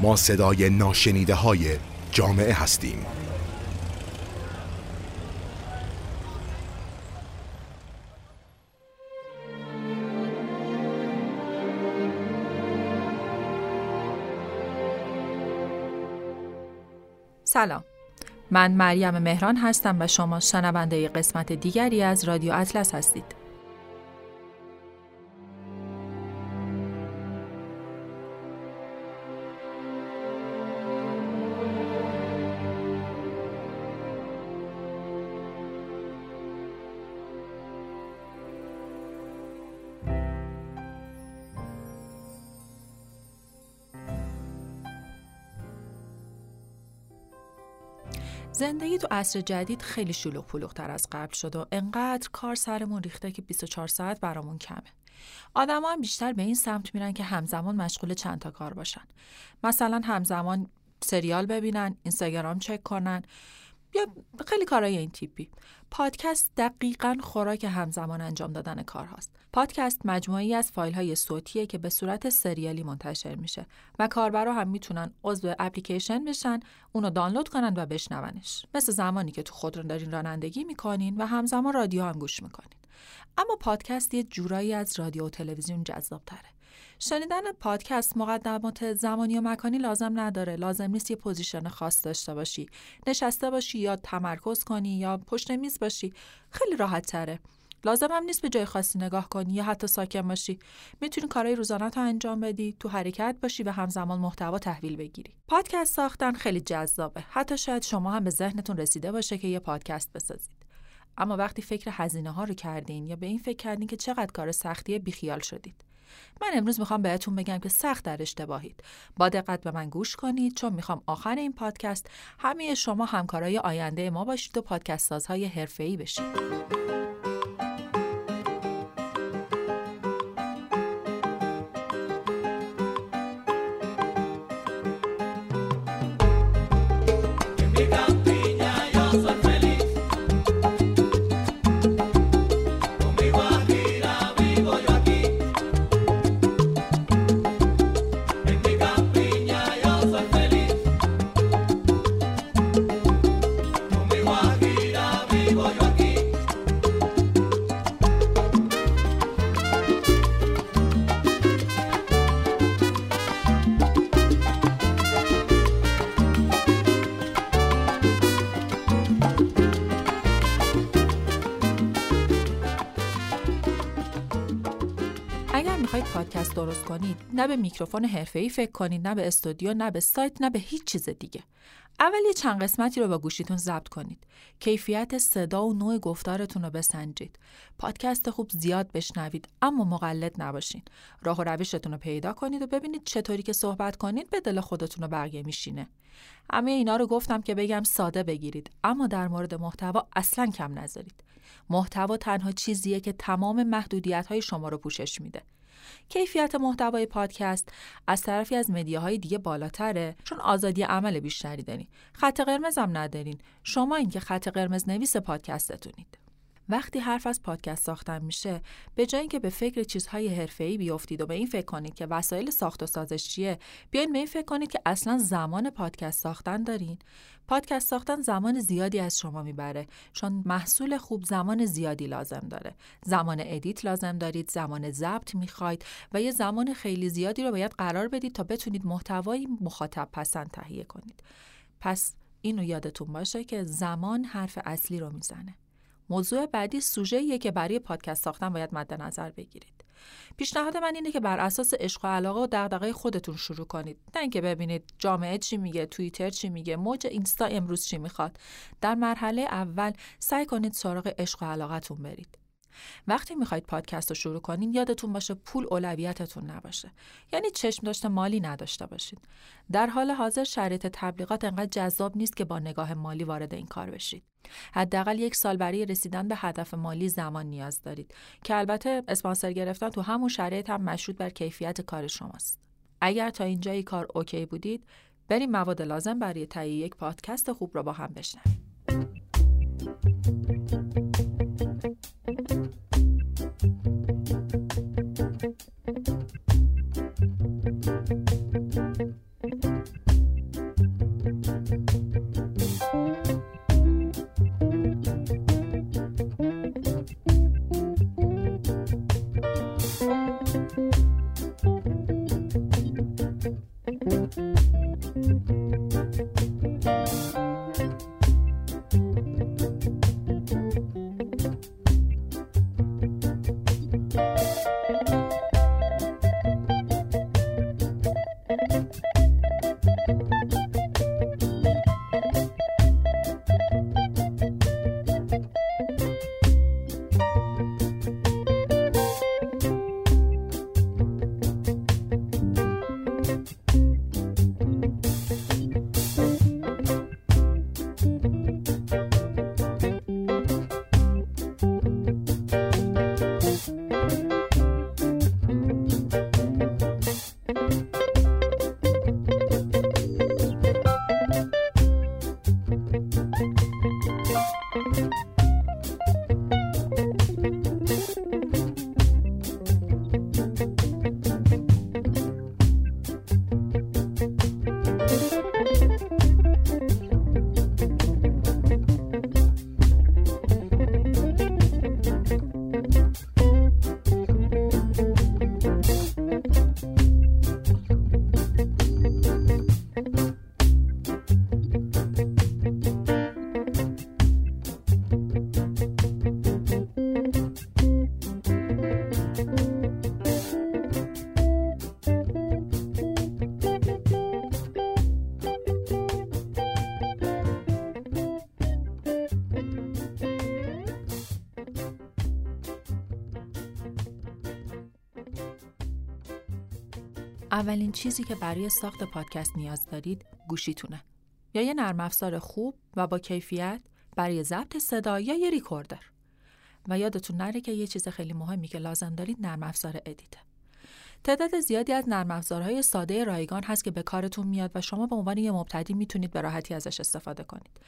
ما صدای ناشنیده های جامعه هستیم. سلام. من مریم مهران هستم و شما شنونده قسمت دیگری از رادیو اطلس هستید. زندگی تو عصر جدید خیلی شلوغ پلوغتر از قبل شد و انقدر کار سرمون ریخته که 24 ساعت برامون کمه. آدما هم بیشتر به این سمت میرن که همزمان مشغول چند تا کار باشن. مثلا همزمان سریال ببینن، اینستاگرام چک کنن یا خیلی کارهای این تیپی. پادکست دقیقا خوراک همزمان انجام دادن کار هاست. پادکست مجموعی از فایل های صوتیه که به صورت سریالی منتشر میشه و کاربرا هم می‌تونن عضو اپلیکیشن بشن، اونو دانلود کنن و بشنونش. مثل زمانی که تو خودرو دارین رانندگی می‌کنین و همزمان رادیو هم گوش می‌کنین. اما پادکست یه جورایی از رادیو و تلویزیون جذاب تره. شنیدن پادکست مقدمات زمانی و مکانی لازم نداره. لازم نیست یه position خاص داشته باشی. نشسته باشی یا تمرکز کنی یا پشت میز باشی. خیلی راحت تره لازم هم نیست به جای خاصی نگاه کنی یا حتی ساکن باشی. می‌تونی کارهای روزانه رو انجام بدی تو حرکت باشی و همزمان محتوا تحویل بگیری. پادکست ساختن خیلی جذابه. حتی شاید شما هم به ذهنتون رسیده باشه که یه پادکست بسازید. اما وقتی فکر هزینه ها رو کردین یا به این فکر کردین که چقدر کار سختی بیخیال شدید. من امروز می‌خوام بهتون بگم که سخت در اشتباهید. با دقت به من گوش کنید چون می‌خوام آخر این پادکست همه شما همکارای آینده ما باشید و پادکست سازهای حرفه‌ای بشید. پادکست درست کنید نه به میکروفون حرفه‌ای فکر کنید نه به استودیو نه به سایت نه به هیچ چیز دیگه. اول یه چند قسمتی رو با گوشیتون ضبط کنید. کیفیت صدا و نوع گفتارتون رو بسنجید. پادکست خوب زیاد بشنوید اما مقلد نباشین. راه و روشتون رو پیدا کنید و ببینید چطوری که صحبت کنید به دل خودتون رو بقیه میشینه. همه اینا رو گفتم که بگم ساده بگیرید اما در مورد محتوا اصلا کم نذارید. محتوا تنها چیزیه که تمام محدودیت های شما رو پوشش میده. کیفیت محتوای پادکست از طرفی از مدیاهای دیگه بالاتره. چون آزادی عمل بیشتری دارین. خط قرمز هم ندارین. شما این که خط قرمز نویس پادکستتونید. وقتی حرف از پادکست ساختن میشه به جای اینکه به فکر چیزهای حرفه‌ای بیافتید و به این فکر کنید که وسایل ساخت و سازش چیه بیاین به این فکر کنید که اصلا زمان پادکست ساختن دارین. پادکست ساختن زمان زیادی از شما می‌بره چون محصول خوب زمان زیادی لازم داره. زمان ادیت لازم دارید زمان ضبط می‌خواید و یه زمان خیلی زیادی رو باید قرار بدید تا بتونید محتوای مخاطب پسند تهیه کنید. پس اینو یادتون باشه که زمان حرف اصلی رو می‌زنه. موضوع بعدی سوژه‌ایه که برای پادکست ساختن باید مد نظر بگیرید. پیشنهاد من اینه که بر اساس عشق و علاقه و دغدغه خودتون شروع کنید. نه اینکه ببینید جامعه چی میگه، توییتر چی میگه، موج اینستا امروز چی می‌خواد. در مرحله اول سعی کنید سراغ عشق و علاقتون برید. وقتی می‌خواید پادکست رو شروع کنین یادتون باشه پول اولویتتون نباشه. یعنی چشم داشته مالی نداشته باشید. در حال حاضر شرایط تبلیغات انقدر جذاب نیست که با نگاه مالی وارد این کار بشید. حداقل یک سال برای رسیدن به هدف مالی زمان نیاز دارید که البته اسپانسر گرفتن تو همون شرایط هم مشروط بر کیفیت کار شماست. اگر تا اینجای کار اوکی بودید بریم مواد لازم برای تهیه یک پادکست خوب را با هم بشنویم. you اولین چیزی که برای ساخت پادکست نیاز دارید گوشیتونه. یا یه نرم افزار خوب و با کیفیت برای ضبط صدا یا یه ریکوردر. و یادتون نره که یه چیز خیلی مهمی که لازم دارید نرم افزار ادیته. تعداد زیادی از نرم افزارهای ساده رایگان هست که به کارتون میاد و شما به عنوان یه مبتدی می‌تونید به راحتی ازش استفاده کنید.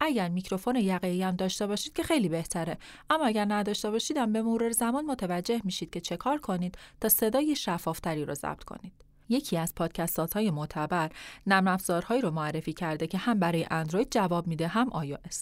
اگر میکروفون یقه‌ای هم داشته باشید که خیلی بهتره، اما اگر نداشته باشید هم به مرور زمان متوجه میشید که چه کار کنید تا صدای شفافتری رو ضبط کنید. یکی از پادکستات های معتبر نرم افزارهایی رو معرفی کرده که هم برای اندروید جواب میده هم iOS.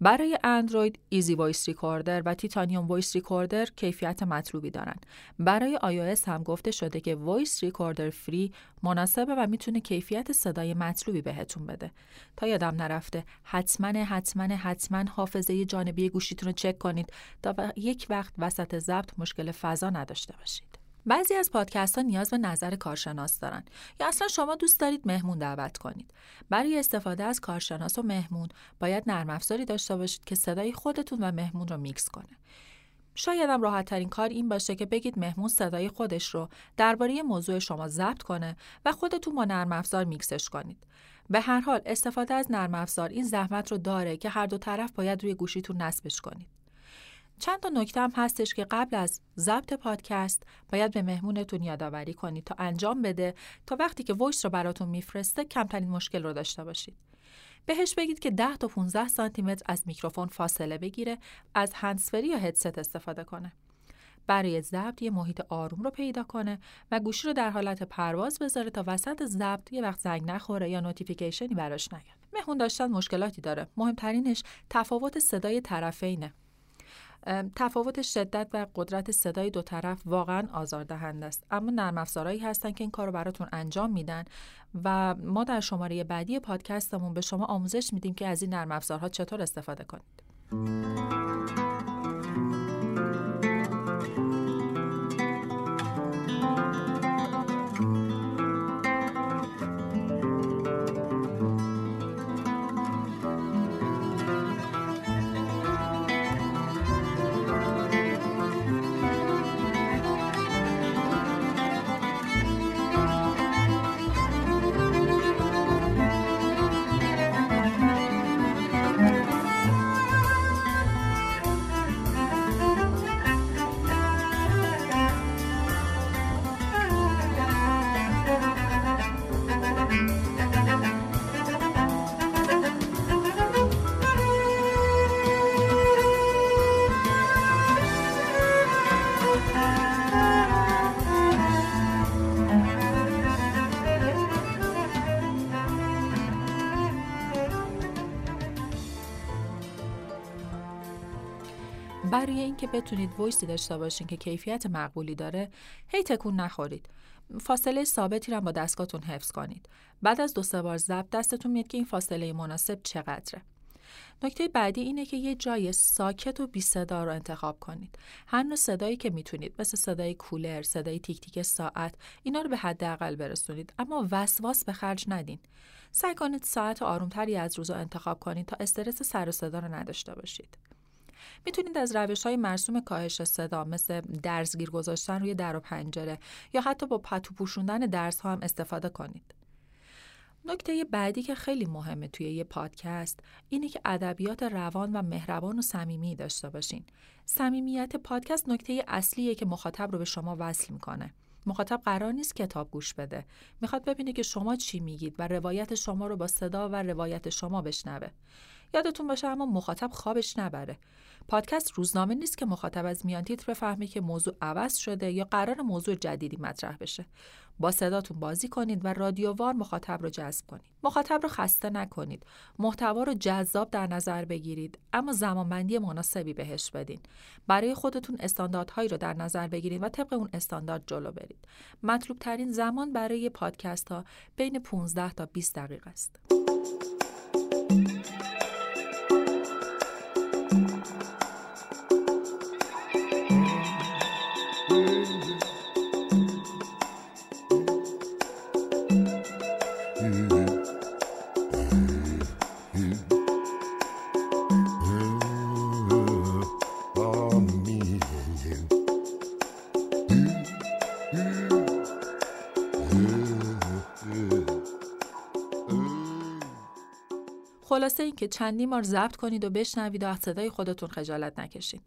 برای اندروید Easy Voice Recorder و Titanium Voice Recorder کیفیت مطلوبی دارن. برای iOS هم گفته شده که Voice Recorder Free مناسبه و می‌تونه کیفیت صدای مطلوبی بهتون بده. تا یادم نرفته حتما حتما حتما حافظه جانبی گوشیتون رو چک کنید تا یک وقت وسط ضبط مشکل فضا نداشته باشید. بعضی از پادکست ها نیاز به نظر کارشناس دارن. یا اصلا شما دوست دارید مهمون دعوت کنید. برای استفاده از کارشناس و مهمون باید نرم افزاری داشته باشید که صدای خودتون و مهمون رو میکس کنه. شاید هم راحت ترین کار این باشه که بگید مهمون صدای خودش رو درباره موضوع شما ضبط کنه و خودتون با نرم افزار میکسش کنید. به هر حال استفاده از نرم افزار این زحمت رو داره که هر دو طرف باید روی گوشیتون نصبش کنید. چند تا نکته هم هستش که قبل از ضبط پادکست باید به مهمونتون یادآوری کنید تا انجام بده تا وقتی که voice رو براتون میفرسته کمترین مشکل رو داشته باشید. بهش بگید که 10 تا 15 سانتی متر از میکروفون فاصله بگیره از هندزفری یا هدست استفاده کنه. برای ضبط یه محیط آروم رو پیدا کنه و گوشی رو در حالت پرواز بذاره تا وسط ضبط یه وقت زنگ نخوره یا notification ی براش نیاد. مهمون داشتن مشکلاتی داره. مهمترینش تفاوت صدای طرفینه. تفاوت شدت و قدرت صدای دو طرف واقعا آزاردهنده است. اما نرم افزارهایی هستن که این کار رو براتون انجام میدن. و ما در شماره بعدی پادکستمون به شما آموزش میدیم که از این نرم افزارها چطور استفاده کنید. برای اینکه بتونید voice ی داشته باشین که کیفیت مقبولی داره هی تکون نخورید فاصله ثابتی رو با دستگاهتون حفظ کنید بعد از دو سه بار ضبط دستتون میاد که این فاصله مناسب چقدره نکته بعدی اینه که یه جای ساکت و بی صدا رو انتخاب کنید. هر نوع صدایی که می‌تونید مثل صدای کولر، صدای تیک تیک ساعت اینا رو به حداقل برسونید اما وسواس به خرج ندین. سعی کنید ساعت آرومتری از روز رو انتخاب کنید تا استرس سر و صدا رو نداشته باشید. می‌تونید از روش های مرسوم کاهش صدا مثل درزگیر گذاشتن روی در و پنجره یا حتی با پتو پوشوندن درس ها هم استفاده کنید. نکته بعدی که خیلی مهمه توی یه پادکست اینه که ادبیات روان و مهربان و صمیمی داشته باشین. صمیمیت پادکست نکته اصلیه که مخاطب رو به شما وصل می‌کنه. مخاطب قرار نیست کتاب گوش بده. می‌خواد ببینه که شما چی میگید و روایت شما رو با صدا و روایت شما بشنوه. یادتون باشه اما مخاطب خوابش نبره. پادکست روزنامه نیست که مخاطب از میان تیتر بفهمه که موضوع عوض شده یا قرار موضوع جدیدی مطرح بشه. با صداتون بازی کنید و رادیووار مخاطب رو جذب کنید. مخاطب رو خسته نکنید. محتوا رو جذاب در نظر بگیرید اما زمانبندی مناسبی بهش بدین. برای خودتون استانداردهایی رو در نظر بگیرید و طبق اون استاندارد جلو برید. مطلوب ترین زمان برای پادکست ها بین 15 تا 20 دقیقه است. خلاصه اینکه چندین بار ضبط کنید و بشنوید و از صدای خودتون خجالت نکشید.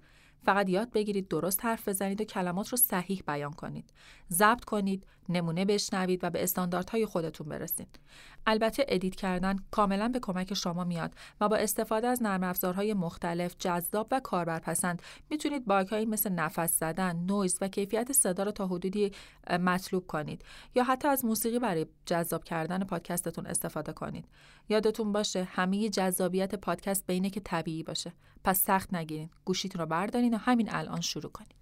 فقط یاد بگیرید درست حرف بزنید و کلمات رو صحیح بیان کنید. ضبط کنید، نمونه بشنوید و به استانداردهای خودتون برسید. البته edit کردن کاملا به کمک شما میاد و با استفاده از نرم افزارهای مختلف، جذاب و کاربرپسند می‌تونید bug هایی مثل نفس زدن، نویز و کیفیت صدا رو تا حدودی مطلوب کنید یا حتی از موسیقی برای جذاب کردن پادکستتون استفاده کنید. یادتون باشه همه جذابیت پادکست بینه که طبیعی باشه. پس سخت نگیرین. گوشیتون رو بردارین و همین الان شروع کنید.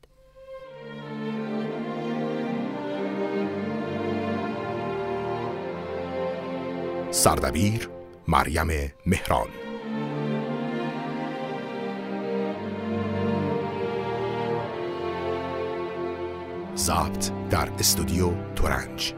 سردبیر مریم مهران ضبط در استودیو تورنج